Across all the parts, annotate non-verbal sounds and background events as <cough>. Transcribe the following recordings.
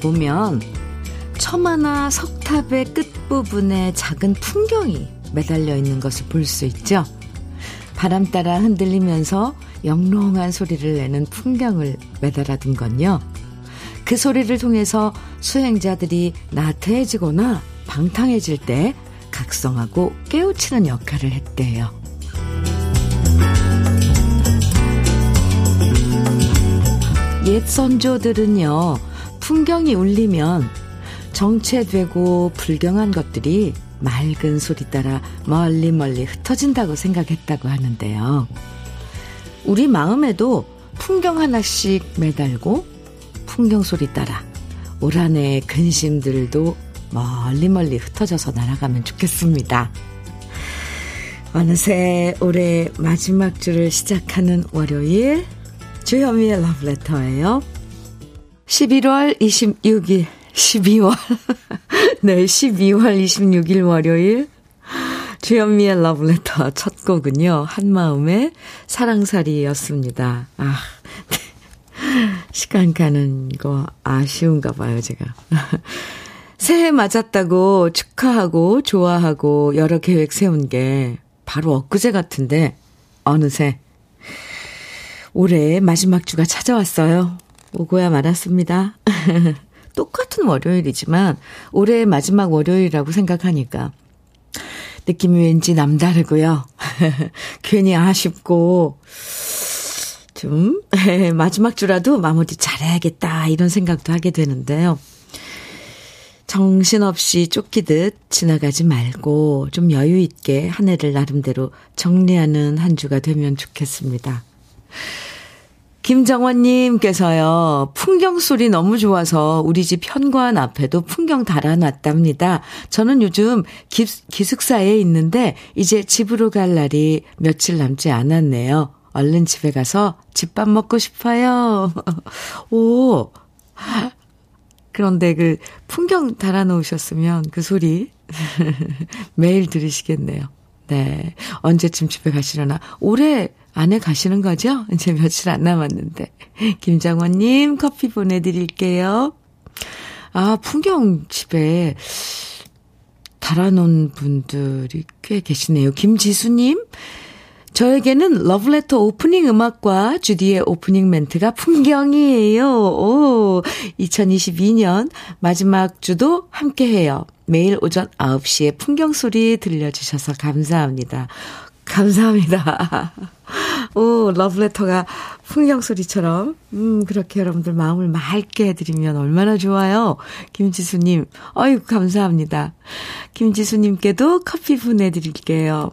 가보면 처마나 석탑의 끝부분에 작은 풍경이 매달려 있는 것을 볼 수 있죠. 바람 따라 흔들리면서 영롱한 소리를 내는 풍경을 매달아둔 건요. 그 소리를 통해서 수행자들이 나태해지거나 방탕해질 때 각성하고 깨우치는 역할을 했대요. 옛 선조들은요, 풍경이 울리면 정체되고 불경한 것들이 맑은 소리 따라 멀리 멀리 흩어진다고 생각했다고 하는데요. 우리 마음에도 풍경 하나씩 매달고 풍경 소리 따라 올 한 해의 근심들도 멀리 멀리 흩어져서 날아가면 좋겠습니다. 어느새 올해 마지막 주를 시작하는 월요일 주현미의 러브레터예요. 11월 26일 12월 네 12월 26일 월요일 주현미의 러브레터 첫 곡은요 한마음의 사랑살이였습니다. 아 <laughs> 시간 가는 거 아쉬운가 봐요 제가 <laughs> 새해 맞았다고 축하하고 좋아하고 여러 계획 세운 게 바로 엊그제 같은데 어느새 올해 마지막 주가 찾아왔어요. 오고야 말았습니다. <laughs> 똑같은 월요일이지만 올해의 마지막 월요일이라고 생각하니까 느낌이 왠지 남다르고요. <laughs> 괜히 아쉽고 좀 <laughs> 마지막 주라도 마무리 잘해야겠다 이런 생각도 하게 되는데요. 정신없이 쫓기듯 지나가지 말고 좀 여유 있게 한 해를 나름대로 정리하는 한 주가 되면 좋겠습니다. 김정원님께서요, 풍경 소리 너무 좋아서 우리 집 현관 앞에도 풍경 달아놨답니다. 저는 요즘 기, 기숙사에 있는데 이제 집으로 갈 날이 며칠 남지 않았네요. 얼른 집에 가서 집밥 먹고 싶어요. <laughs> 오, 그런데 그 풍경 달아놓으셨으면 그 소리 <laughs> 매일 들으시겠네요. 네. 언제쯤 집에 가시려나. 올해 안에 가시는 거죠? 이제 며칠 안 남았는데. 김장원님 커피 보내드릴게요. 아, 풍경 집에 달아놓은 분들이 꽤 계시네요. 김지수님, 저에게는 러브레터 오프닝 음악과 주디의 오프닝 멘트가 풍경이에요. 오, 2022년 마지막 주도 함께 해요. 매일 오전 9시에 풍경 소리 들려주셔서 감사합니다. 감사합니다. <laughs> 오, 러브레터가 풍경 소리처럼, 음, 그렇게 여러분들 마음을 맑게 해드리면 얼마나 좋아요. 김지수님, 어유 감사합니다. 김지수님께도 커피 보내드릴게요.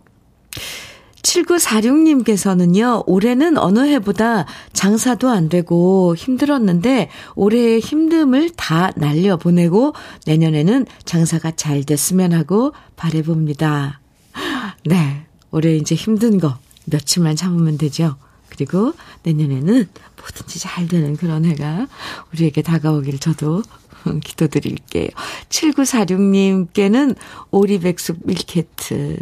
7946님께서는요, 올해는 어느 해보다 장사도 안 되고 힘들었는데, 올해의 힘듦을 다 날려보내고, 내년에는 장사가 잘 됐으면 하고 바래봅니다. <laughs> 네, 올해 이제 힘든 거 며칠만 참으면 되죠. 그리고 내년에는 뭐든지 잘 되는 그런 해가 우리에게 다가오기를 저도 <laughs> 기도드릴게요. 7946님께는 오리백숙 밀키트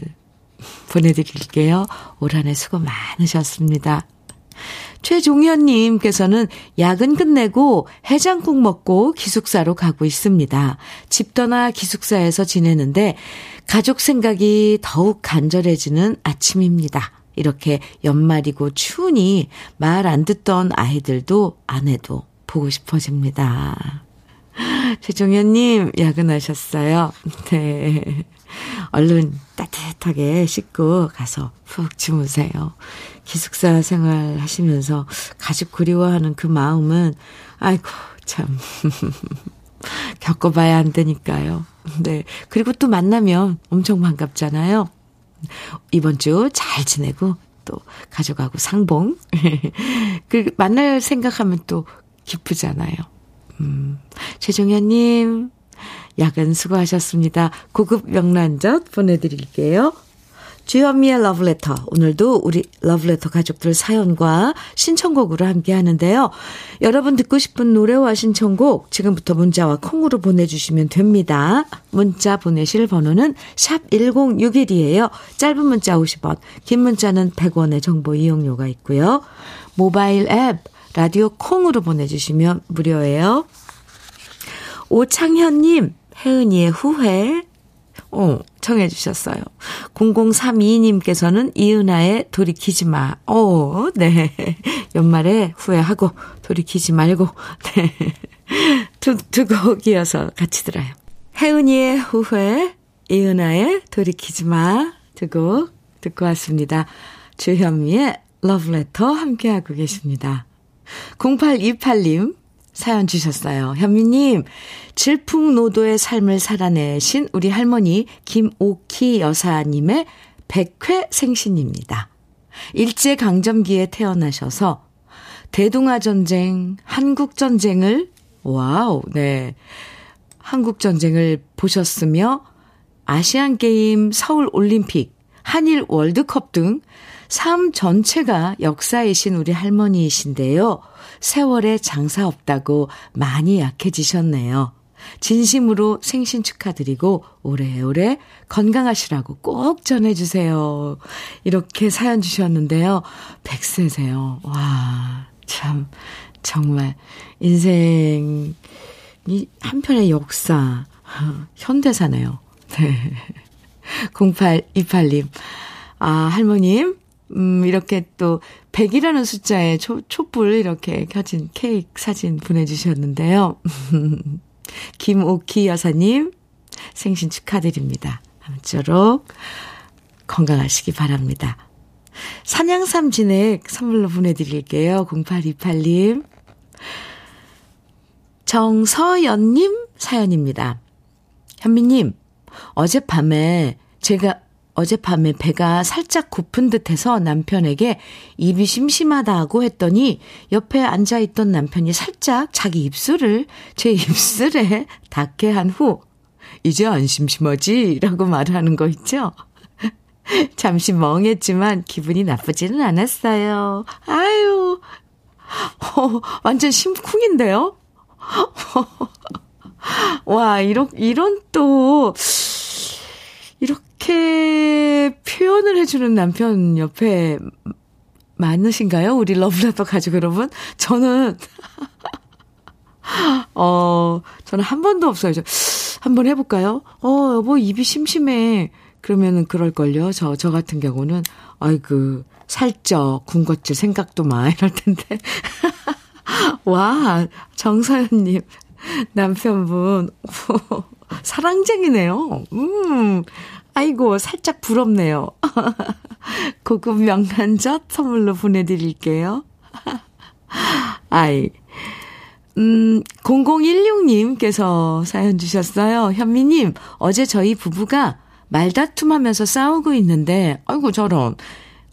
보내드릴게요. 올 한해 수고 많으셨습니다. 최종현님께서는 야근 끝내고 해장국 먹고 기숙사로 가고 있습니다. 집 떠나 기숙사에서 지내는데 가족 생각이 더욱 간절해지는 아침입니다. 이렇게 연말이고 추우니 말 안 듣던 아이들도 아내도 보고 싶어집니다. <laughs> 최종현님, 야근하셨어요. <laughs> 네. 얼른 따뜻하게 씻고 가서 푹 주무세요. 기숙사 생활 하시면서 가족 그리워하는 그 마음은, 아이고, 참. <laughs> 겪어봐야 안 되니까요. 네. 그리고 또 만나면 엄청 반갑잖아요. 이번 주 잘 지내고 또 가져가고 상봉. <laughs> 그 만날 생각하면 또 기쁘잖아요. 음. 최종현님, 야근 수고하셨습니다. 고급 명란젓 보내드릴게요. 주현미의 러브레터. 오늘도 우리 러브레터 가족들 사연과 신청곡으로 함께 하는데요. 여러분 듣고 싶은 노래와 신청곡 지금부터 문자와 콩으로 보내주시면 됩니다. 문자 보내실 번호는 샵 1061이에요. 짧은 문자 50원, 긴 문자는 100원의 정보 이용료가 있고요. 모바일 앱, 라디오 콩으로 보내주시면 무료예요. 오창현님, 혜은이의 후회. 어, 청해 주셨어요. 0032님께서는 이은아의 돌이키지 마. 어, 네. 연말에 후회하고 돌이키지 말고, 네. 두, 두곡 이어서 같이 들어요. 혜은이의 후회, 이은아의 돌이키지 마. 두곡 듣고 왔습니다. 주현미의 러브레터 함께하고 계십니다. 0828님 사연 주셨어요. 현미님, 질풍노도의 삶을 살아내신 우리 할머니 김오키 여사님의 100회 생신입니다. 일제강점기에 태어나셔서 대동아전쟁, 한국전쟁을, 와우, 네. 한국전쟁을 보셨으며 아시안게임, 서울올림픽, 한일 월드컵 등 삶 전체가 역사이신 우리 할머니이신데요. 세월에 장사 없다고 많이 약해지셨네요. 진심으로 생신 축하드리고 오래오래 건강하시라고 꼭 전해주세요. 이렇게 사연 주셨는데요. 백세세요. 와, 참, 정말, 인생이 한편의 역사, 현대사네요. 네. <laughs> 0828님. 아, 할머님, 음, 이렇게 또 100이라는 숫자에 초, 촛불 이렇게 켜진 케이크 사진 보내주셨는데요. <laughs> 김오키 여사님, 생신 축하드립니다. 아무쪼록 건강하시기 바랍니다. 산양삼 진액 선물로 보내드릴게요. 0828님. 정서연님 사연입니다. 현미님, 어젯밤에 제가 어젯밤에 배가 살짝 고픈 듯해서 남편에게 입이 심심하다고 했더니 옆에 앉아 있던 남편이 살짝 자기 입술을 제 입술에 닿게 한 후, 이제 안 심심하지? <laughs> 라고 말하는 거 있죠? <laughs> 잠시 멍했지만 기분이 나쁘지는 않았어요. 아유, 어, 완전 심쿵인데요? <laughs> 와, 이런, 이런 또, 이렇게 표현을 해주는 남편 옆에 많으신가요? 우리 러브레터 가족 여러분? 저는, <laughs> 어, 저는 한 번도 없어요. 저, 한번 해볼까요? 어, 여보, 입이 심심해. 그러면은 그럴걸요. 저, 저 같은 경우는, 아이고, 살쪄, 군것질 생각도 마, <laughs> 이럴 텐데. <laughs> 와, 정서연님, 남편분, 사랑쟁이네요. 음, 아이고, 살짝 부럽네요. <laughs> 고급 명란젓 선물로 보내드릴게요. <laughs> 아이. 음, 0016님께서 사연 주셨어요. 현미님, 어제 저희 부부가 말다툼 하면서 싸우고 있는데, 아이고, 저런.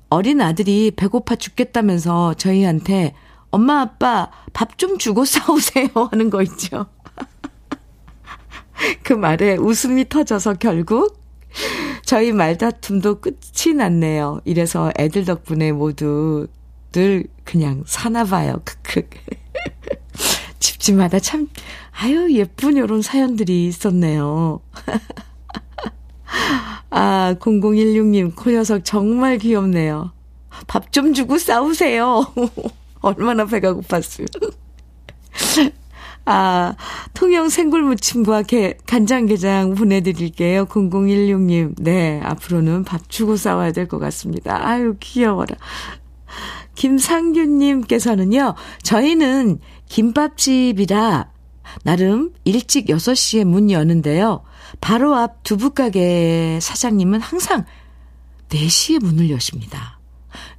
어린 아들이 배고파 죽겠다면서 저희한테 엄마, 아빠 밥 좀 주고 싸우세요 <laughs> 하는 거 있죠. 그 말에 웃음이 터져서 결국 저희 말다툼도 끝이 났네요. 이래서 애들 덕분에 모두 늘 그냥 사나 봐요. 크크. <laughs> 집집마다 참, 아유, 예쁜 요런 사연들이 있었네요. <laughs> 아, 0016님, 그 녀석 정말 귀엽네요. 밥 좀 주고 싸우세요. <laughs> 얼마나 배가 고팠어요. 아, 통영 생굴무침과 게, 간장게장 보내드릴게요. 0016님. 네, 앞으로는 밥 주고 싸워야 될 것 같습니다. 아유, 귀여워라. 김상균님께서는요, 저희는 김밥집이라 나름 일찍 6시에 문 여는데요. 바로 앞 두부가게 사장님은 항상 4시에 문을 여십니다.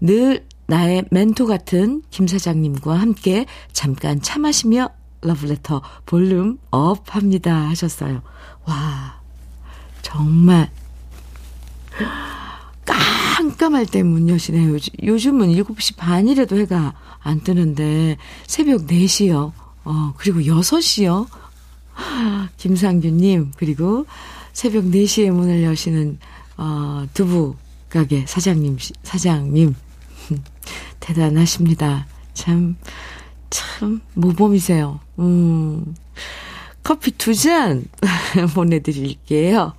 늘 나의 멘토 같은 김 사장님과 함께 잠깐 차 마시며 러브레터 volume up 합니다 하셨어요. 와, 정말 깜깜할 때 문 여시네요. 요즘, 요즘은 7시 반이라도 해가 안 뜨는데 새벽 4시요. 어, 그리고 6시요. 김상규님, 그리고 새벽 4시에 문을 여시는, 어, 두부 가게 사장님, 사장님. <laughs> 대단하십니다. 참, 참, 모범이세요. 음, 커피 두 잔 <laughs> 보내드릴게요.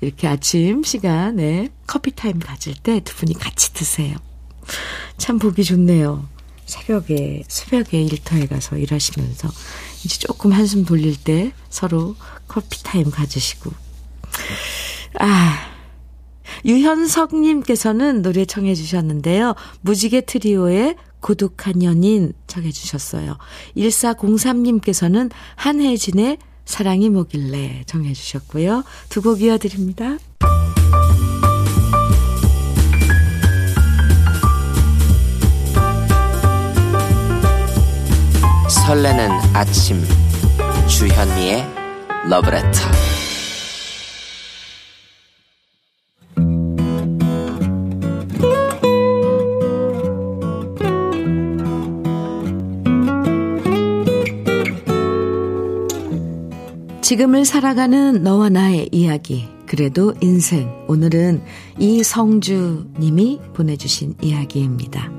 이렇게 아침 시간에 커피 타임 가질 때 두 분이 같이 드세요. 참 보기 좋네요. 새벽에, 새벽에 일터에 가서 일하시면서 이제 조금 한숨 돌릴 때 서로 커피 타임 가지시고. 아, 유현석님께서는 노래 청해 주셨는데요. 무지개 트리오의 고독한 연인 청해 주셨어요. 1403님께서는 한혜진의 사랑이 뭐길래 정해 주셨고요. 두 곡 이어드립니다. 설레는 아침 주현미의 러브레터 지금을 살아가는 너와 나의 이야기. 그래도 인생. 오늘은 이성주 님이 보내주신 이야기입니다.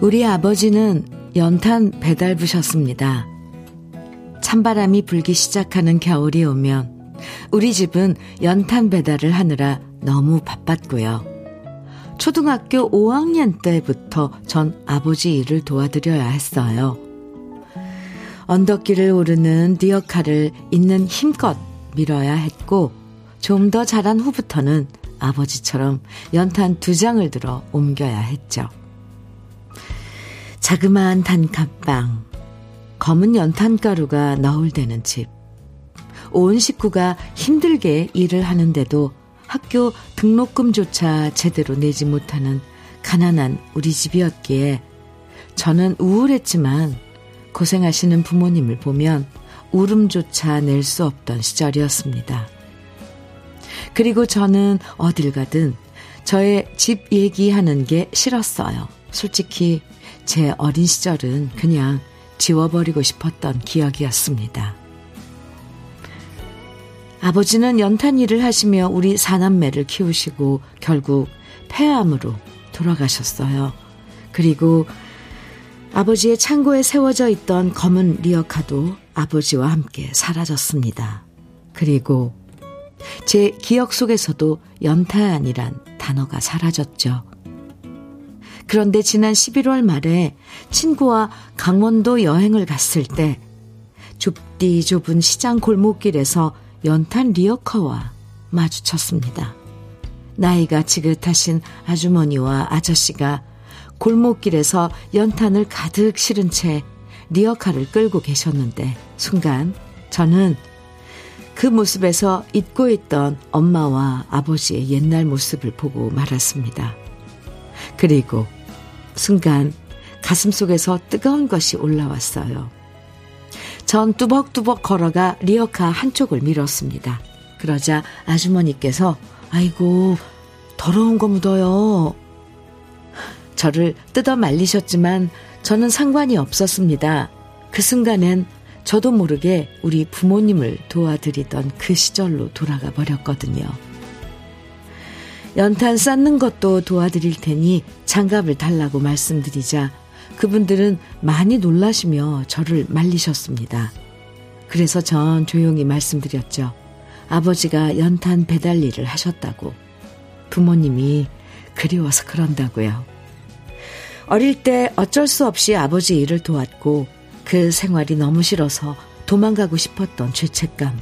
우리 아버지는 연탄 배달부셨습니다. 찬바람이 불기 시작하는 겨울이 오면 우리 집은 연탄 배달을 하느라 너무 바빴고요. 초등학교 5학년 때부터 전 아버지 일을 도와드려야 했어요. 언덕길을 오르는 리어카를 있는 힘껏 밀어야 했고, 좀 더 자란 후부터는 아버지처럼 연탄 두 장을 들어 옮겨야 했죠. 자그마한 단칸방, 검은 연탄가루가 너울대는 집. 온 식구가 힘들게 일을 하는데도 학교 등록금조차 제대로 내지 못하는 가난한 우리 집이었기에 저는 우울했지만 고생하시는 부모님을 보면 울음조차 낼 수 없던 시절이었습니다. 그리고 저는 어딜 가든 저의 집 얘기하는 게 싫었어요. 솔직히 제 어린 시절은 그냥 지워버리고 싶었던 기억이었습니다. 아버지는 연탄 일을 하시며 우리 사남매를 키우시고 결국 폐암으로 돌아가셨어요. 그리고 아버지의 창고에 세워져 있던 검은 리어카도 아버지와 함께 사라졌습니다. 그리고 제 기억 속에서도 연탄이란 단어가 사라졌죠. 그런데 지난 11월 말에 친구와 강원도 여행을 갔을 때 좁디 좁은 시장 골목길에서 연탄 리어커와 마주쳤습니다. 나이가 지긋하신 아주머니와 아저씨가 골목길에서 연탄을 가득 실은 채 리어카를 끌고 계셨는데 순간 저는 그 모습에서 잊고 있던 엄마와 아버지의 옛날 모습을 보고 말았습니다. 그리고 순간 가슴 속에서 뜨거운 것이 올라왔어요. 전 뚜벅뚜벅 걸어가 리어카 한쪽을 밀었습니다. 그러자 아주머니께서 아이고 더러운 거 묻어요. 저를 뜯어 말리셨지만 저는 상관이 없었습니다. 그 순간엔 저도 모르게 우리 부모님을 도와드리던 그 시절로 돌아가 버렸거든요. 연탄 쌓는 것도 도와드릴 테니 장갑을 달라고 말씀드리자 그분들은 많이 놀라시며 저를 말리셨습니다. 그래서 전 조용히 말씀드렸죠. 아버지가 연탄 배달 일을 하셨다고. 부모님이 그리워서 그런다고요. 어릴 때 어쩔 수 없이 아버지 일을 도왔고 그 생활이 너무 싫어서 도망가고 싶었던 죄책감.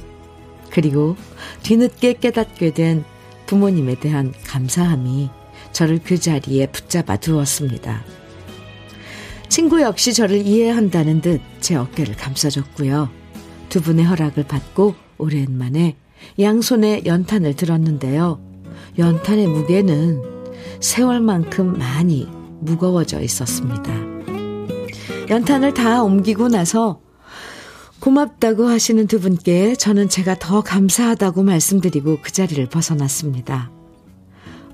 그리고 뒤늦게 깨닫게 된 부모님에 대한 감사함이 저를 그 자리에 붙잡아 두었습니다. 친구 역시 저를 이해한다는 듯 제 어깨를 감싸줬고요. 두 분의 허락을 받고 오랜만에 양손에 연탄을 들었는데요. 연탄의 무게는 세월만큼 많이 무거워져 있었습니다. 연탄을 다 옮기고 나서 고맙다고 하시는 두 분께 저는 제가 더 감사하다고 말씀드리고 그 자리를 벗어났습니다.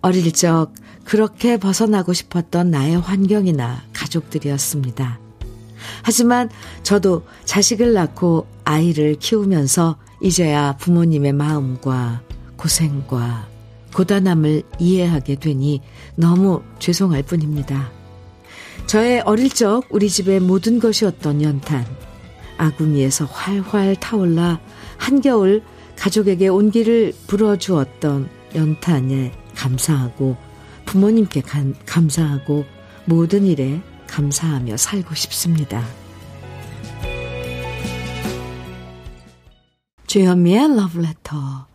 어릴 적 그렇게 벗어나고 싶었던 나의 환경이나 가족들이었습니다. 하지만 저도 자식을 낳고 아이를 키우면서 이제야 부모님의 마음과 고생과 고단함을 이해하게 되니 너무 죄송할 뿐입니다. 저의 어릴 적 우리 집의 모든 것이었던 연탄. 아궁이에서 활활 타올라 한겨울 가족에게 온기를 불어주었던 연탄에 감사하고 부모님께 감, 감사하고 모든 일에 감사하며 살고 싶습니다. 주현미의 러브레터.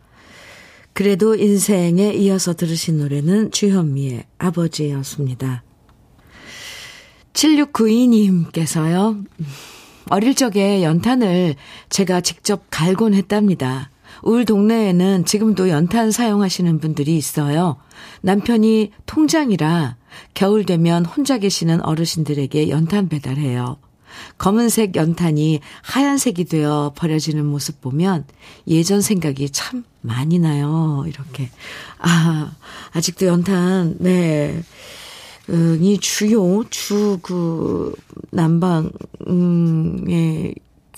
그래도 인생에 이어서 들으신 노래는 주현미의 아버지였습니다. 7692님께서요, 어릴 적에 연탄을 제가 직접 갈곤 했답니다. 우리 동네에는 지금도 연탄 사용하시는 분들이 있어요. 남편이 통장이라 겨울 되면 혼자 계시는 어르신들에게 연탄 배달해요. 검은색 연탄이 하얀색이 되어 버려지는 모습 보면 예전 생각이 참 많이 나요. 이렇게. 아, 아직도 연탄, 네. 이 주요, 주, 그, 난방에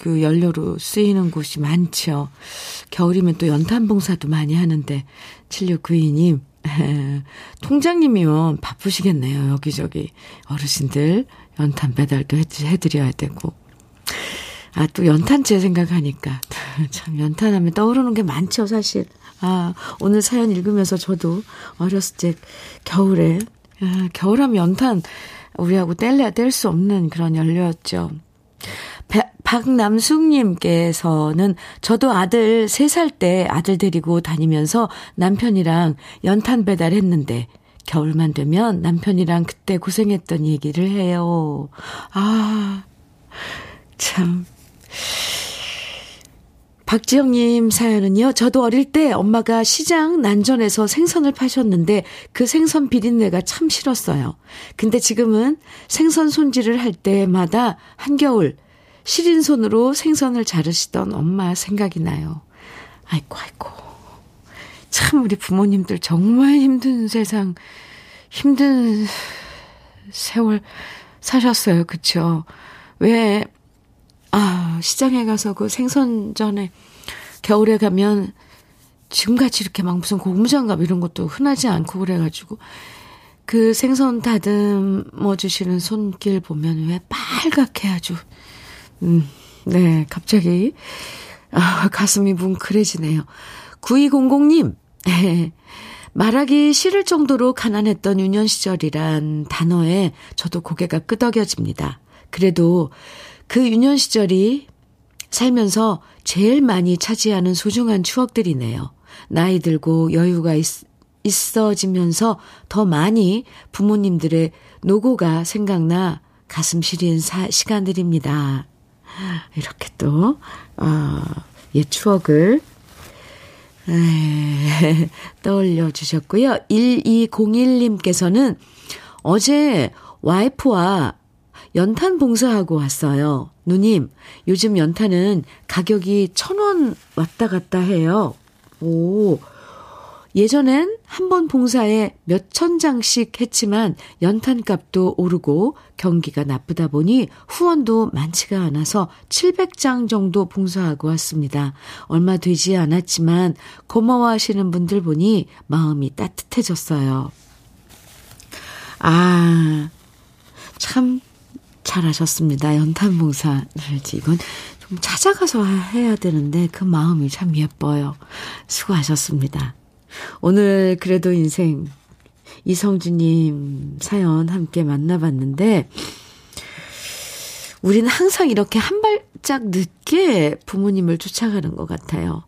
그 연료로 쓰이는 곳이 많죠. 겨울이면 또 연탄 봉사도 많이 하는데, 7692님, <laughs> 통장님이면 바쁘시겠네요. 여기저기 어르신들 연탄 배달도 해드려야 되고. 아, 또 연탄재 생각하니까. <laughs> 참, 연탄하면 떠오르는 게 많죠, 사실. 아, 오늘 사연 읽으면서 저도 어렸을 때 겨울에, 아, 겨울하면 연탄, 우리하고 뗄래야 뗄 수 없는 그런 연료였죠. 박남숙님께서는 저도 아들 3살 때 아들 데리고 다니면서 남편이랑 연탄 배달했는데 겨울만 되면 남편이랑 그때 고생했던 얘기를 해요. 아, 참. 박지영님 사연은요, 저도 어릴 때 엄마가 시장 난전에서 생선을 파셨는데 그 생선 비린내가 참 싫었어요. 근데 지금은 생선 손질을 할 때마다 한겨울 시린 손으로 생선을 자르시던 엄마 생각이 나요. 아이고, 아이고. 참, 우리 부모님들 정말 힘든 세상, 힘든 세월 사셨어요. 그쵸? 왜, 아, 시장에 가서 그 생선 전에 겨울에 가면 지금같이 이렇게 막 무슨 고무장갑 이런 것도 흔하지 않고 그래가지고 그 생선 다듬어 주시는 손길 보면 왜 빨갛게 아주 음, 네, 갑자기, 아, 가슴이 뭉클해지네요. 9200님, 네, <laughs> 말하기 싫을 정도로 가난했던 유년 시절이란 단어에 저도 고개가 끄덕여집니다. 그래도 그 유년 시절이 살면서 제일 많이 차지하는 소중한 추억들이네요. 나이 들고 여유가 있, 있어지면서 더 많이 부모님들의 노고가 생각나 가슴 시린 사, 시간들입니다. 이렇게 또, 어, 옛 추억을, 에, <laughs> 떠올려 주셨고요. 1201님께서는 어제 와이프와 연탄 봉사하고 왔어요. 누님, 요즘 연탄은 가격이 천 원 왔다 갔다 해요. 오, 예전엔 한 번 봉사에 몇천 장씩 했지만 연탄값도 오르고 경기가 나쁘다 보니 후원도 많지가 않아서 700장 정도 봉사하고 왔습니다. 얼마 되지 않았지만 고마워하시는 분들 보니 마음이 따뜻해졌어요. 아, 참 잘하셨습니다. 연탄 봉사. 이건 좀 찾아가서 해야 되는데 그 마음이 참 예뻐요. 수고하셨습니다. 오늘 그래도 인생 이성주님 사연 함께 만나봤는데, 우리는 항상 이렇게 한 발짝 늦게 부모님을 쫓아가는 것 같아요.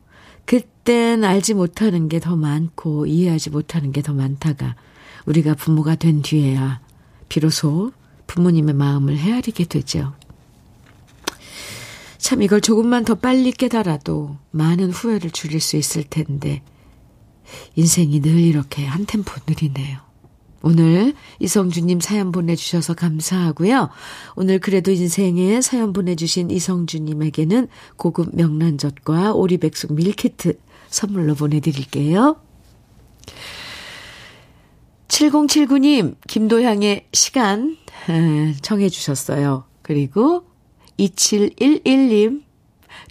그땐 알지 못하는 게 더 많고 이해하지 못하는 게 더 많다가 우리가 부모가 된 뒤에야 비로소 부모님의 마음을 헤아리게 되죠. 참 이걸 조금만 더 빨리 깨달아도 많은 후회를 줄일 수 있을 텐데 인생이 늘 이렇게 한 템포 느리네요. 오늘 이성주님 사연 보내주셔서 감사하고요. 오늘 그래도 인생에 사연 보내주신 이성주님에게는 고급 명란젓과 오리백숙 밀키트 선물로 보내드릴게요. 7079님, 김도향의 시간 청해 주셨어요. 그리고 2711님,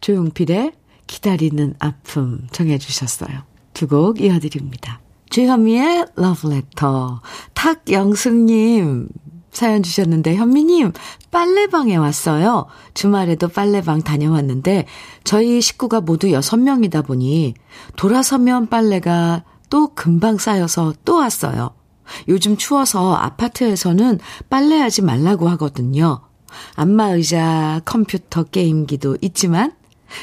조용필의 기다리는 아픔 청해 주셨어요. 두 곡 이어드립니다. 주현미의 러브레터. 탁영숙님 사연 주셨는데 현미님 빨래방에 왔어요. 주말에도 빨래방 다녀왔는데 저희 식구가 모두 6명이다 보니 돌아서면 빨래가 또 금방 쌓여서 또 왔어요. 요즘 추워서 아파트에서는 빨래하지 말라고 하거든요. 안마의자, 컴퓨터 게임기도 있지만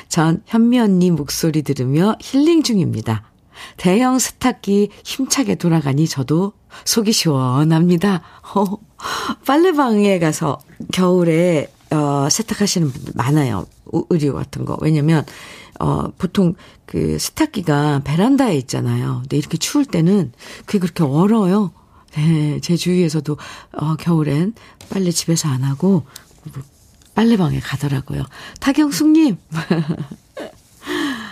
전 현미 언니 목소리 들으며 힐링 중입니다. 대형 세탁기 힘차게 돌아가니 저도 속이 시원합니다. 어, 빨래방에 가서 겨울에 어, 세탁하시는 분들 많아요. 의류 같은 거. 왜냐면 어, 보통 그 세탁기가 베란다에 있잖아요. 근데 이렇게 추울 때는 그게 그렇게 얼어요. 네, 제 주위에서도 어, 겨울엔 빨래 집에서 안 하고 빨래방에 가더라고요. 타경숙님. <laughs>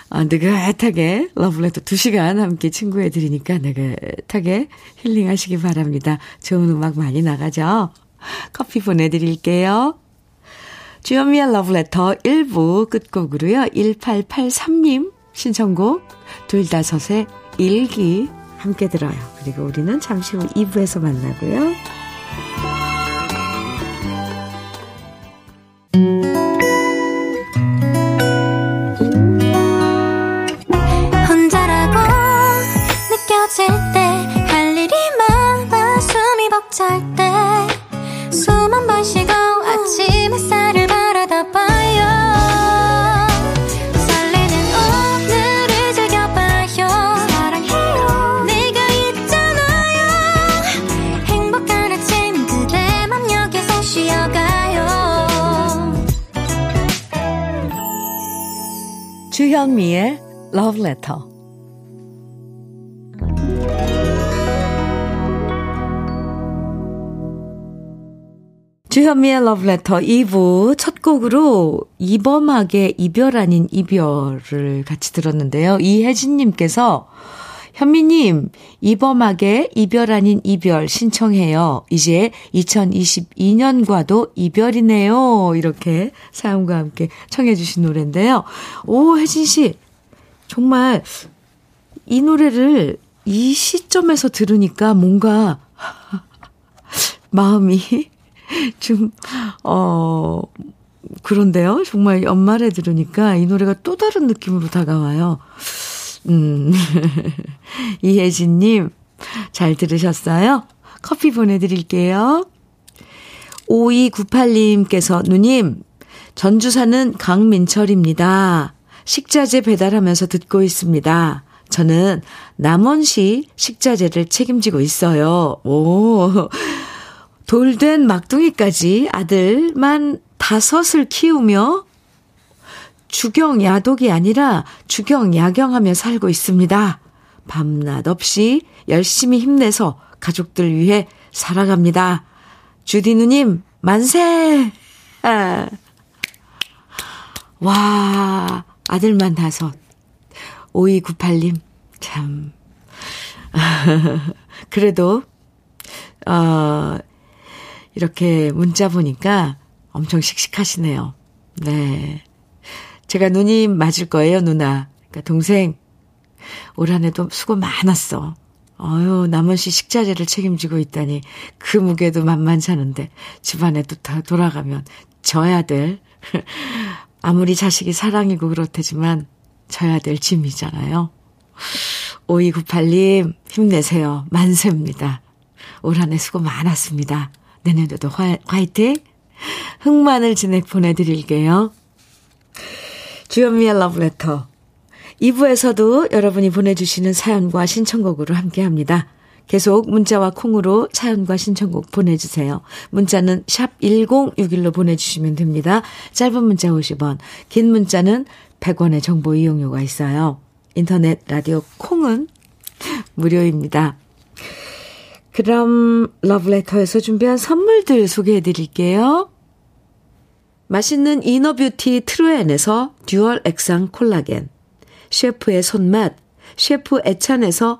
아, 느긋하게 러블레터 2시간 함께 친구해 드리니까 느긋하게 힐링하시기 바랍니다. 좋은 음악 많이 나가죠? 커피 보내드릴게요. 주현미의 러브레터 1부 끝곡으로요. 1883님 신청곡 둘다섯의 일기 함께 들어요. 그리고 우리는 잠시 후 2부에서 만나고요. Letter. 주현미의 Letter 2부 첫 곡으로 이범학의 이별 아닌 이별을 같이 들었는데요. 이혜진님께서 현미님, 이범학의 이별 아닌 이별 신청해요. 이제 2022년과도 이별이네요. 이렇게 사연과 함께 청해주신 노래인데요. 오, 혜진씨, 정말 이 노래를 이 시점에서 들으니까 뭔가 <laughs> 마음이 좀, 어, 그런데요. 정말 연말에 들으니까 이 노래가 또 다른 느낌으로 다가와요. 음. <laughs> 이혜진님, 잘 들으셨어요? 커피 보내드릴게요. 5298님께서, 누님, 전주 사는 강민철입니다. 식자재 배달하면서 듣고 있습니다. 저는 남원시 식자재를 책임지고 있어요. 오. 돌된 막둥이까지 아들만 다섯을 키우며 주경 야독이 아니라 주경 야경하며 살고 있습니다. 밤낮 없이 열심히 힘내서 가족들 위해 살아갑니다. 주디 누님, 만세! 아. 와, 아들만 다섯. 5298님, 참. <laughs> 그래도, 어, 이렇게 문자 보니까 엄청 씩씩하시네요. 네. 제가 눈이 맞을 거예요, 누나. 그러니까 동생, 올 한 해도 수고 많았어. 어유 남원씨 식자재를 책임지고 있다니 그 무게도 만만찮은데 집안에 또 다 돌아가면 져야 될 <laughs> 아무리 자식이 사랑이고 그렇대지만 져야 될 짐이잖아요. 5298님 힘내세요. 만세입니다. 올 한 해 수고 많았습니다. 내년에도 화, 화이팅! 흑마늘 진액 보내드릴게요. 주현미의 러브레터. 2부에서도 여러분이 보내주시는 사연과 신청곡으로 함께 합니다. 계속 문자와 콩으로 사연과 신청곡 보내주세요. 문자는 샵 1061로 보내주시면 됩니다. 짧은 문자 50원, 긴 문자는 100원의 정보 이용료가 있어요. 인터넷 라디오 콩은 무료입니다. 그럼 러브레터에서 준비한 선물들 소개해 드릴게요. 맛있는 inner beauty 트루엔에서 dual 액상 콜라겐, 셰프의 손맛, 셰프 애찬에서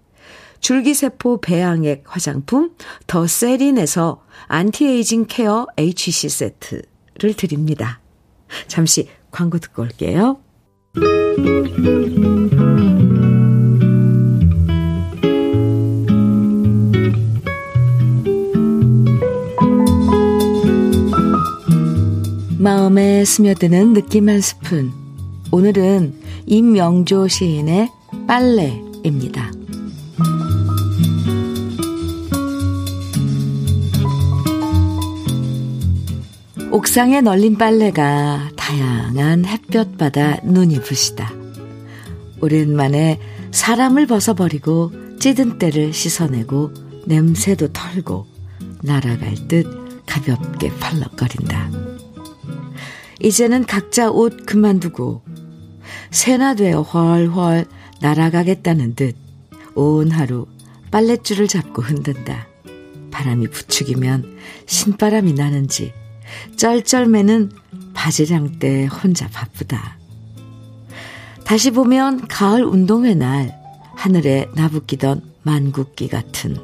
줄기세포 배양액 화장품 더 세린에서 안티에이징 케어 HC 세트를 드립니다. 잠시 광고 듣고 올게요. 마음에 스며드는 느낌 한 스푼. 오늘은 임명조 시인의 빨래입니다. 옥상에 널린 빨래가 다양한 햇볕 받아 눈이 부시다. 오랜만에 사람을 벗어버리고 찌든 때를 씻어내고 냄새도 털고 날아갈 듯 가볍게 팔럭거린다. 이제는 각자 옷 그만두고 새나 되어 훨훨 날아가겠다는 듯 온 하루 빨랫줄을 잡고 흔든다. 바람이 부추기면 신바람이 나는지 쩔쩔매는 바지랑 때 혼자 바쁘다. 다시 보면 가을 운동회 날 하늘에 나부끼던 만국기 같은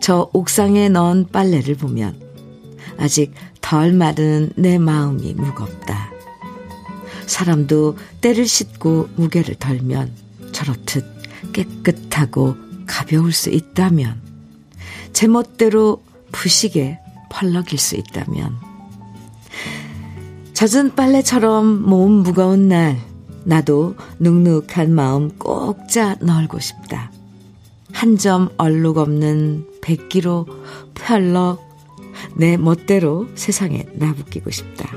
저 옥상에 넣은 빨래를 보면 아직 덜 마른 내 마음이 무겁다. 사람도 때를 씻고 무게를 덜면 저렇듯 깨끗하고 가벼울 수 있다면 제멋대로 부시게 펄럭일 수 있다면 젖은 빨래처럼 몸 무거운 날 나도 눅눅한 마음 꼭 짜 널고 싶다. 한 점 얼룩 없는 백기로 펄럭 내 멋대로 세상에 나붙기고 싶다.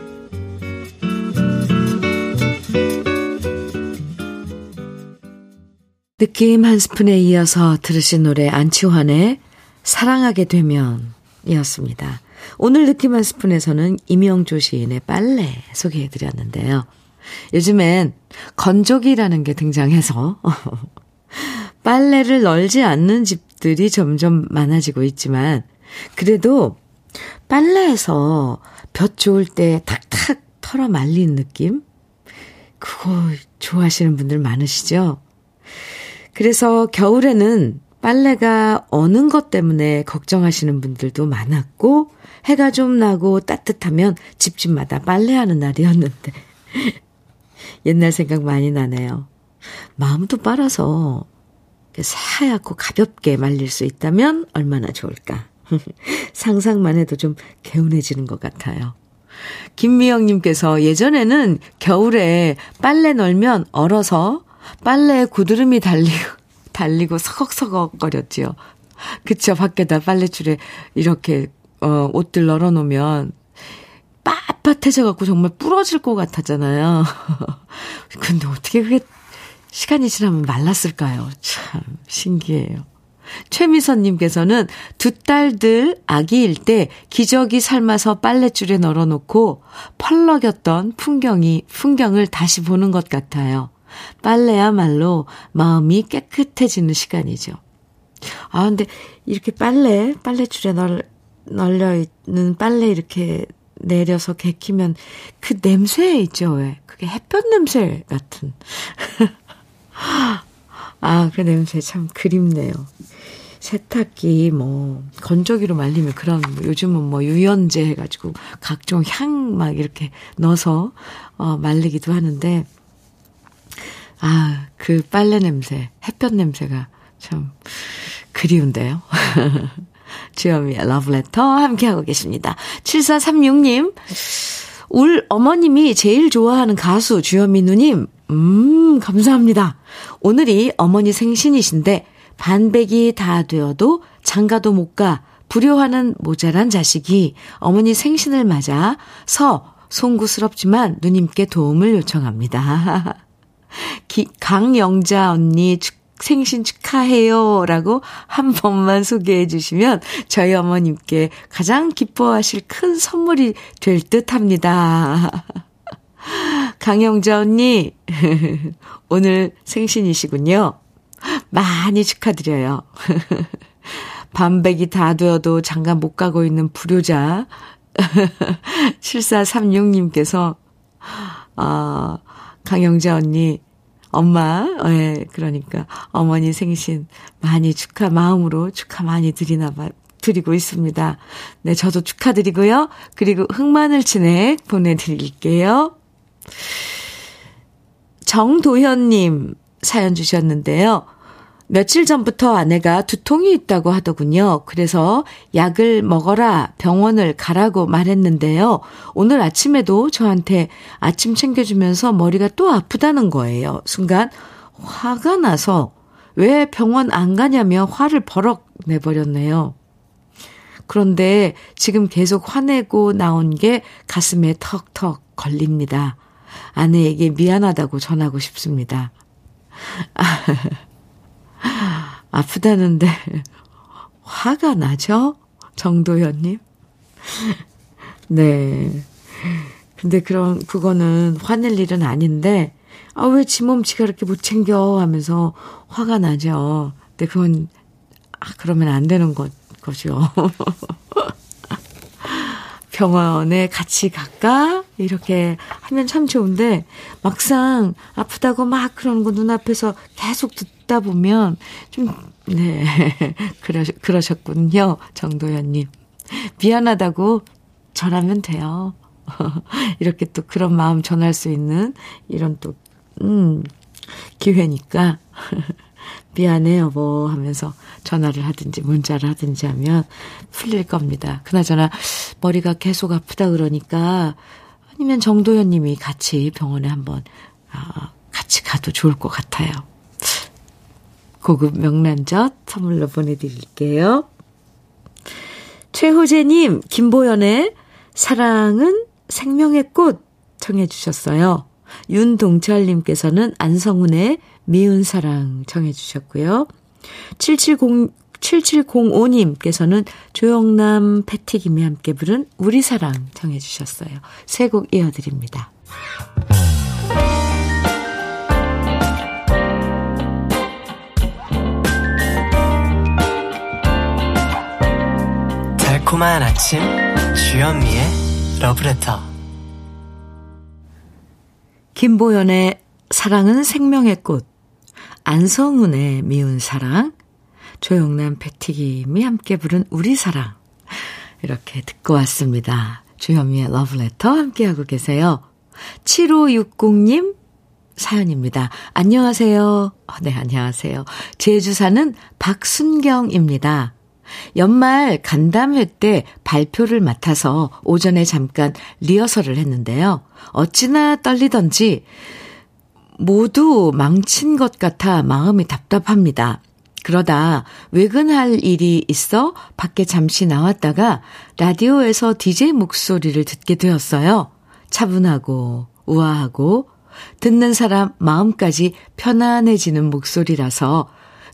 느낌 한 스푼에 이어서 들으신 노래 안치환의 사랑하게 되면 이었습니다. 오늘 느낌 한 스푼에서는 임영조 시인의 빨래 소개해 드렸는데요. 요즘엔 건조기라는 게 등장해서 <laughs> 빨래를 널지 않는 집들이 점점 많아지고 있지만 그래도 빨래에서 볕 좋을 때 탁탁 털어 말린 느낌? 그거 좋아하시는 분들 많으시죠? 그래서 겨울에는 빨래가 어는 것 때문에 걱정하시는 분들도 많았고, 해가 좀 나고 따뜻하면 집집마다 빨래하는 날이었는데, <laughs> 옛날 생각 많이 나네요. 마음도 빨아서 새하얗고 가볍게 말릴 수 있다면 얼마나 좋을까. <laughs> 상상만 해도 좀 개운해지는 것 같아요. 김미영님께서 예전에는 겨울에 빨래 널면 얼어서 빨래에 구드름이 달리고, 달리고 서걱서걱 거렸지요. 그쵸. 밖에다 빨래줄에 이렇게, 어, 옷들 널어놓으면 빳빳해져갖고 정말 부러질 것 같았잖아요. <laughs> 근데 어떻게 그게 시간이 지나면 말랐을까요? 참, 신기해요. 최미선님께서는 두 딸들 아기일 때 기저귀 삶아서 빨랫줄에 널어놓고 펄럭였던 풍경이, 풍경을 다시 보는 것 같아요. 빨래야말로 마음이 깨끗해지는 시간이죠. 아, 근데 이렇게 빨래, 빨래줄에 널, 널려 있는 빨래 이렇게 내려서 개키면 그 냄새 있죠, 왜? 그게 햇볕 냄새 같은. <laughs> 아, 그 냄새 참 그립네요. 세탁기, 뭐, 건조기로 말리면 그런, 뭐 요즘은 뭐 유연제 해가지고 각종 향 막 이렇게 넣어서, 어, 말리기도 하는데, 아, 그 빨래 냄새, 햇볕 냄새가 참 그리운데요. <laughs> 주현미의 러브레터 함께하고 계십니다. 7436님, 울 어머님이 제일 좋아하는 가수 주현미 누님, 음, 감사합니다. 오늘이 어머니 생신이신데, 반백이 다 되어도 장가도 못 가, 불효하는 모자란 자식이 어머니 생신을 맞아 서 송구스럽지만 누님께 도움을 요청합니다. <laughs> 기, 강영자 언니 축, 생신 축하해요. 라고 한 번만 소개해 주시면 저희 어머님께 가장 기뻐하실 큰 선물이 될 듯 합니다. <laughs> 강영자 언니, <laughs> 오늘 생신이시군요. 많이 축하드려요. <laughs> 반백이 다 되어도 장가 못 가고 있는 불효자 7436님께서 어, 강영자 언니 엄마, 예, 그러니까 어머니 생신 많이 축하 마음으로 축하 많이 드리나 봐. 드리고 있습니다. 네, 저도 축하드리고요. 그리고 흑마늘 진액 보내드릴게요. 정도현님 사연 주셨는데요. 며칠 전부터 아내가 두통이 있다고 하더군요. 그래서 약을 먹어라, 병원을 가라고 말했는데요. 오늘 아침에도 저한테 아침 챙겨주면서 머리가 또 아프다는 거예요. 순간 화가 나서 왜 병원 안 가냐며 화를 버럭 내버렸네요. 그런데 지금 계속 화내고 나온 게 가슴에 턱턱 걸립니다. 아내에게 미안하다고 전하고 싶습니다. <laughs> <laughs> 아프다는데 화가 나죠? 정도현님? <laughs> 네. 근데 그런, 그거는 화낼 일은 아닌데, 아, 왜 지몸 지가 이렇게 못 챙겨? 하면서 화가 나죠. 근데 그건, 아, 그러면 안 되는 것, 거죠. <laughs> 병원에 같이 갈까? 이렇게 하면 참 좋은데, 막상 아프다고 막 그러는 거 눈앞에서 계속 듣 다 보면 좀, 네, <laughs> 그러, 그러셨군요. 정도현님. 미안하다고 전하면 돼요. <laughs> 이렇게 또 그런 마음 전할 수 있는 이런 또, 음, 기회니까. <laughs> 미안해, 여보 하면서 전화를 하든지 문자를 하든지 하면 풀릴 겁니다. 그나저나 머리가 계속 아프다 그러니까 아니면 정도현 님이 같이 병원에 한번 아, 같이 가도 좋을 것 같아요. 고급 명란젓 선물로 보내드릴게요. 최호재님, 김보연의 사랑은 생명의 꽃 청해주셨어요. 윤동철님께서는 안성훈의 미운 사랑 청해주셨고요. 770, 7705님께서는 조영남, 패티김이 함께 부른 우리 사랑 청해주셨어요. 세 곡 이어드립니다. 달콤한 아침 주현미의 러브레터 김보연의 사랑은 생명의 꽃 안성훈의 미운 사랑 조영남 패티김이 함께 부른 우리 사랑 이렇게 듣고 왔습니다. 주현미의 러브레터 함께하고 계세요. 7560님 사연입니다. 안녕하세요. 어, 네, 안녕하세요. 제주 사는 박순경입니다. 연말 간담회 때 발표를 맡아서 오전에 잠깐 리허설을 했는데요. 어찌나 떨리던지 모두 망친 것 같아 마음이 답답합니다. 그러다 외근할 일이 있어 밖에 잠시 나왔다가 라디오에서 DJ 목소리를 듣게 되었어요. 차분하고 우아하고 듣는 사람 마음까지 편안해지는 목소리라서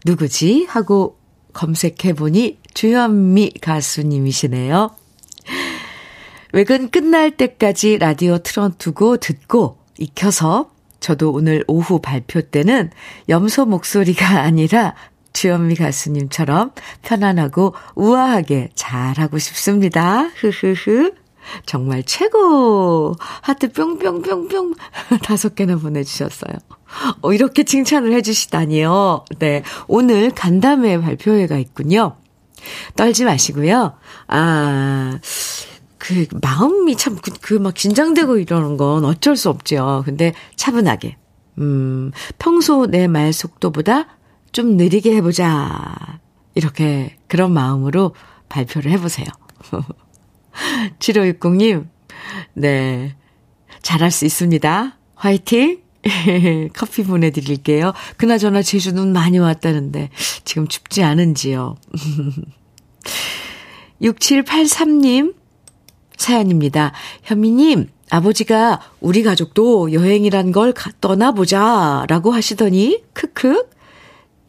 누구지? 하고 검색해보니 주현미 가수님이시네요. 외근 끝날 때까지 라디오 틀어두고 듣고 익혀서 저도 오늘 오후 발표 때는 염소 목소리가 <laughs> 아니라 주현미 가수님처럼 편안하고 우아하게 잘하고 싶습니다. 흐흐흐. 정말 최고! 하트 뿅뿅뿅뿅 <laughs> 다섯 개나 보내주셨어요. 어, 이렇게 칭찬을 해주시다니요. 네. 오늘 간담회 발표회가 있군요. 떨지 마시고요. 아, 그, 마음이 참, 그, 그, 막 긴장되고 이러는 건 어쩔 수 없죠. 근데 차분하게. 음, 평소 내 말 속도보다 좀 느리게 해보자. 이렇게 그런 마음으로 발표를 해보세요. <laughs> 7560님, 네. 잘할 수 있습니다. 화이팅! <laughs> 커피 보내드릴게요. 그나저나 제주 눈 많이 왔다는데, 지금 춥지 않은지요. <laughs> 6783님, 사연입니다. 현미님, 아버지가 우리 가족도 여행이란 걸 떠나보자 라고 하시더니, 크크,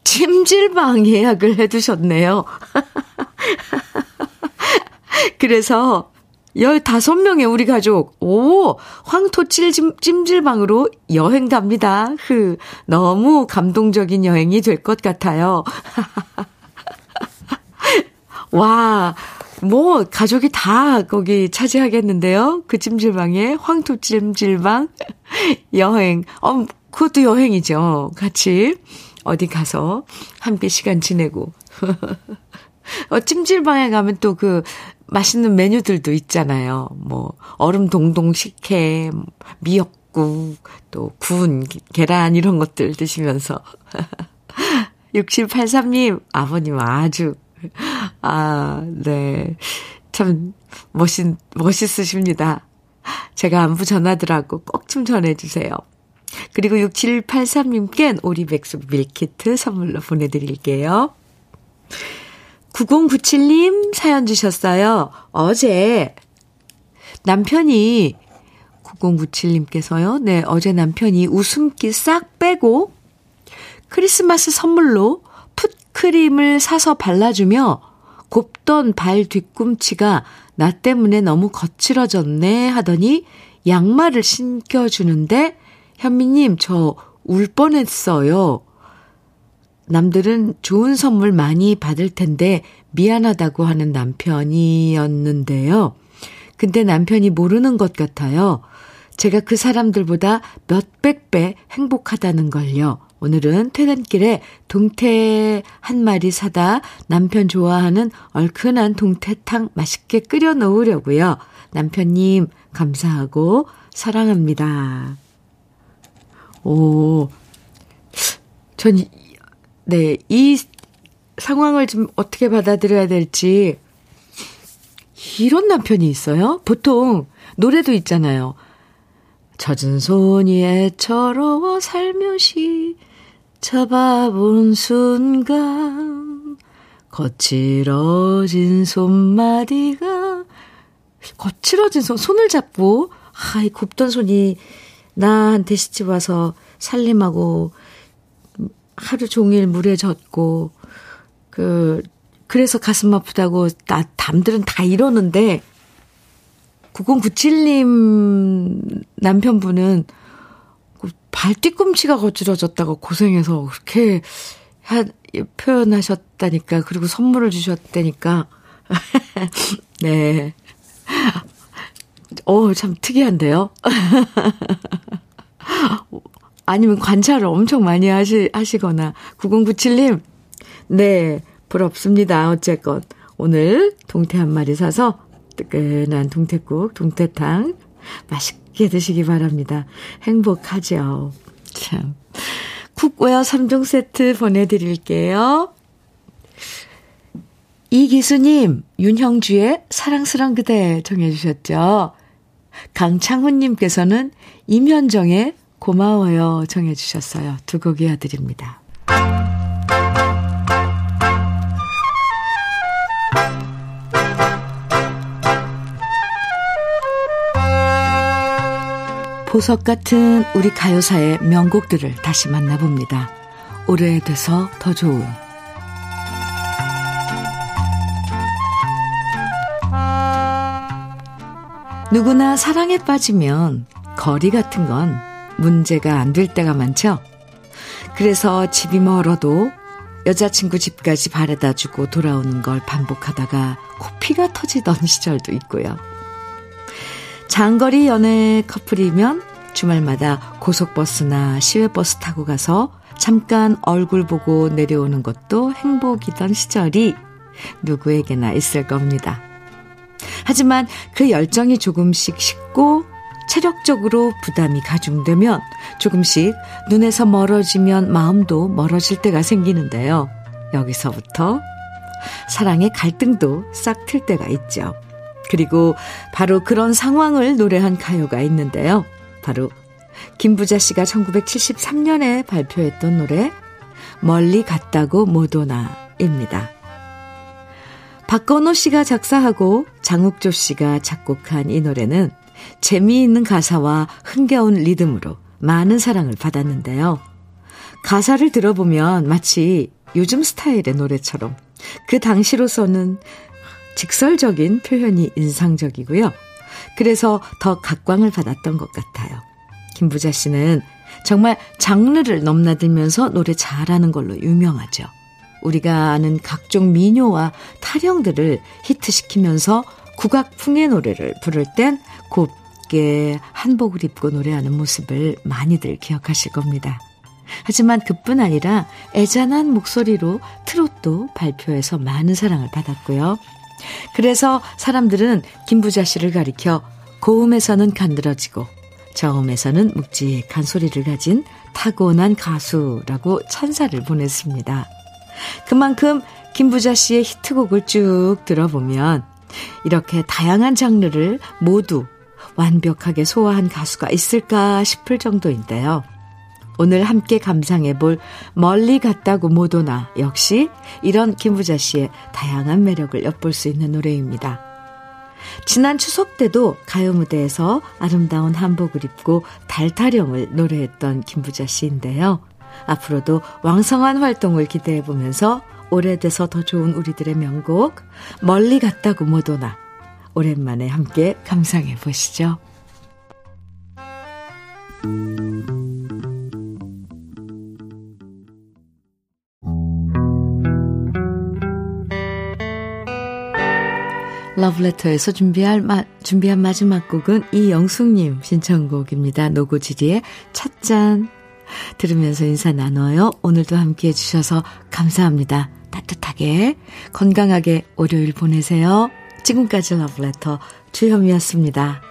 찜질방 예약을 해두셨네요. <laughs> 그래서 15명의 우리 가족, 오, 황토칠 찜질방으로 여행 갑니다. 흐, 너무 감동적인 여행이 될 것 같아요. <laughs> 와, 뭐, 가족이 다 거기 차지하겠는데요? 그 찜질방에, 황토 찜질방, <laughs> 여행. 어, 그것도 여행이죠. 같이 어디 가서 함께 시간 지내고. <laughs> 어, 찜질방에 가면 또 그 맛있는 메뉴들도 있잖아요. 뭐, 얼음 동동 식혜, 미역국, 또 구운 계란 이런 것들 드시면서. <laughs> 6783님, 아버님 아주, 아, 네. 참, 멋있, 멋있으십니다. 제가 안부 전하더라고 꼭 좀 전해주세요. 그리고 6783님께 오리백숙 밀키트 선물로 보내드릴게요. 9097님 사연 주셨어요. 어제 남편이 9097님께서요. 네, 어제 남편이 웃음기 싹 빼고 크리스마스 선물로 풋크림을 사서 발라주며 곱던 발 뒤꿈치가 나 때문에 너무 거칠어졌네 하더니 양말을 신겨주는데 현미님 저 울 뻔했어요. 남들은 좋은 선물 많이 받을 텐데 미안하다고 하는 남편이었는데요. 근데 남편이 모르는 것 같아요. 제가 그 사람들보다 몇백 배 행복하다는 걸요. 오늘은 퇴근길에 동태 한 마리 사다 남편 좋아하는 얼큰한 동태탕 맛있게 끓여 놓으려고요. 남편님, 감사하고 사랑합니다. 오, 전 네, 이 상황을 좀 어떻게 받아들여야 될지 이런 남편이 있어요? 보통 노래도 있잖아요. 젖은 손이 애처로워 살며시 잡아본 순간 거칠어진 손마디가 거칠어진 손, 손을 잡고 아, 이 곱던 손이 나한테 시집 와서 살림하고 하루 종일 물에 젖고, 그, 그래서 가슴 아프다고, 나, 남들은 다 이러는데, 9097님 남편분은 그발 뒤꿈치가 거칠어졌다고 고생해서 그렇게 하, 표현하셨다니까, 그리고 선물을 주셨다니까. <laughs> 네. 어, 참 특이한데요? <laughs> 아니면 관찰을 엄청 많이 하시, 하시거나. 9097님, 네, 부럽습니다. 어쨌건. 오늘 동태 한 마리 사서 뜨끈한 동태국, 동태탕 맛있게 드시기 바랍니다. 행복하죠. 참. 쿡웨어 3종 세트 보내드릴게요. 이기수님, 윤형주의 사랑스런 그대 정해주셨죠. 강창훈님께서는 임현정의 고마워요 정해 주셨어요. 두 곡 이어드립니다. 보석 같은 우리 가요사의 명곡들을 다시 만나봅니다. 오래돼서 더 좋은 누구나 사랑에 빠지면 거리 같은 건 문제가 안 될 때가 많죠? 그래서 집이 멀어도 여자친구 집까지 바래다 주고 돌아오는 걸 반복하다가 코피가 터지던 <laughs> 시절도 있고요. 장거리 연애 커플이면 주말마다 고속버스나 시외버스 타고 가서 잠깐 얼굴 보고 내려오는 것도 행복이던 시절이 누구에게나 있을 겁니다. 하지만 그 열정이 조금씩 식고 체력적으로 부담이 가중되면 조금씩 눈에서 멀어지면 마음도 멀어질 때가 생기는데요. 여기서부터 사랑의 갈등도 싹 틀 때가 있죠. 그리고 바로 그런 상황을 노래한 가요가 있는데요. 바로 김부자 씨가 1973년에 발표했던 노래 멀리 갔다고 못 오나입니다. 박건호 씨가 작사하고 장욱조 씨가 작곡한 이 노래는 재미있는 가사와 흥겨운 리듬으로 많은 사랑을 받았는데요. 가사를 들어보면 마치 요즘 스타일의 노래처럼 그 당시로서는 직설적인 표현이 인상적이고요. 그래서 더 각광을 받았던 것 같아요. 김부자 씨는 정말 장르를 넘나들면서 노래 잘하는 걸로 유명하죠. 우리가 아는 각종 민요와 타령들을 히트시키면서 국악풍의 노래를 부를 땐 곱게 한복을 입고 노래하는 모습을 많이들 기억하실 겁니다. 하지만 그뿐 아니라 애잔한 목소리로 트롯도 발표해서 많은 사랑을 받았고요. 그래서 사람들은 김부자 씨를 가리켜 고음에서는 간드러지고 저음에서는 묵직한 소리를 가진 타고난 가수라고 찬사를 보냈습니다. 그만큼 김부자 씨의 히트곡을 쭉 들어보면 이렇게 다양한 장르를 모두 완벽하게 소화한 가수가 있을까 싶을 정도인데요. 오늘 함께 감상해 볼 멀리 갔다고 못 오나 역시 이런 김부자 씨의 다양한 매력을 엿볼 수 있는 노래입니다. 지난 추석 때도 가요 무대에서 아름다운 한복을 입고 달타령을 노래했던 김부자 씨인데요. 앞으로도 왕성한 활동을 기대해 보면서 오래돼서 더 좋은 우리들의 명곡 멀리 갔다고 못 오나 오랜만에 함께 감상해 보시죠. 러브레터에서 준비할 마, 준비한 마지막 곡은 이영숙님 신청곡입니다. 노고지리의 찻잔 들으면서 인사 나눠요. 오늘도 함께 해 주셔서 감사합니다. 따뜻하게 건강하게 월요일 보내세요. 지금까지 러브레터 주현미였습니다.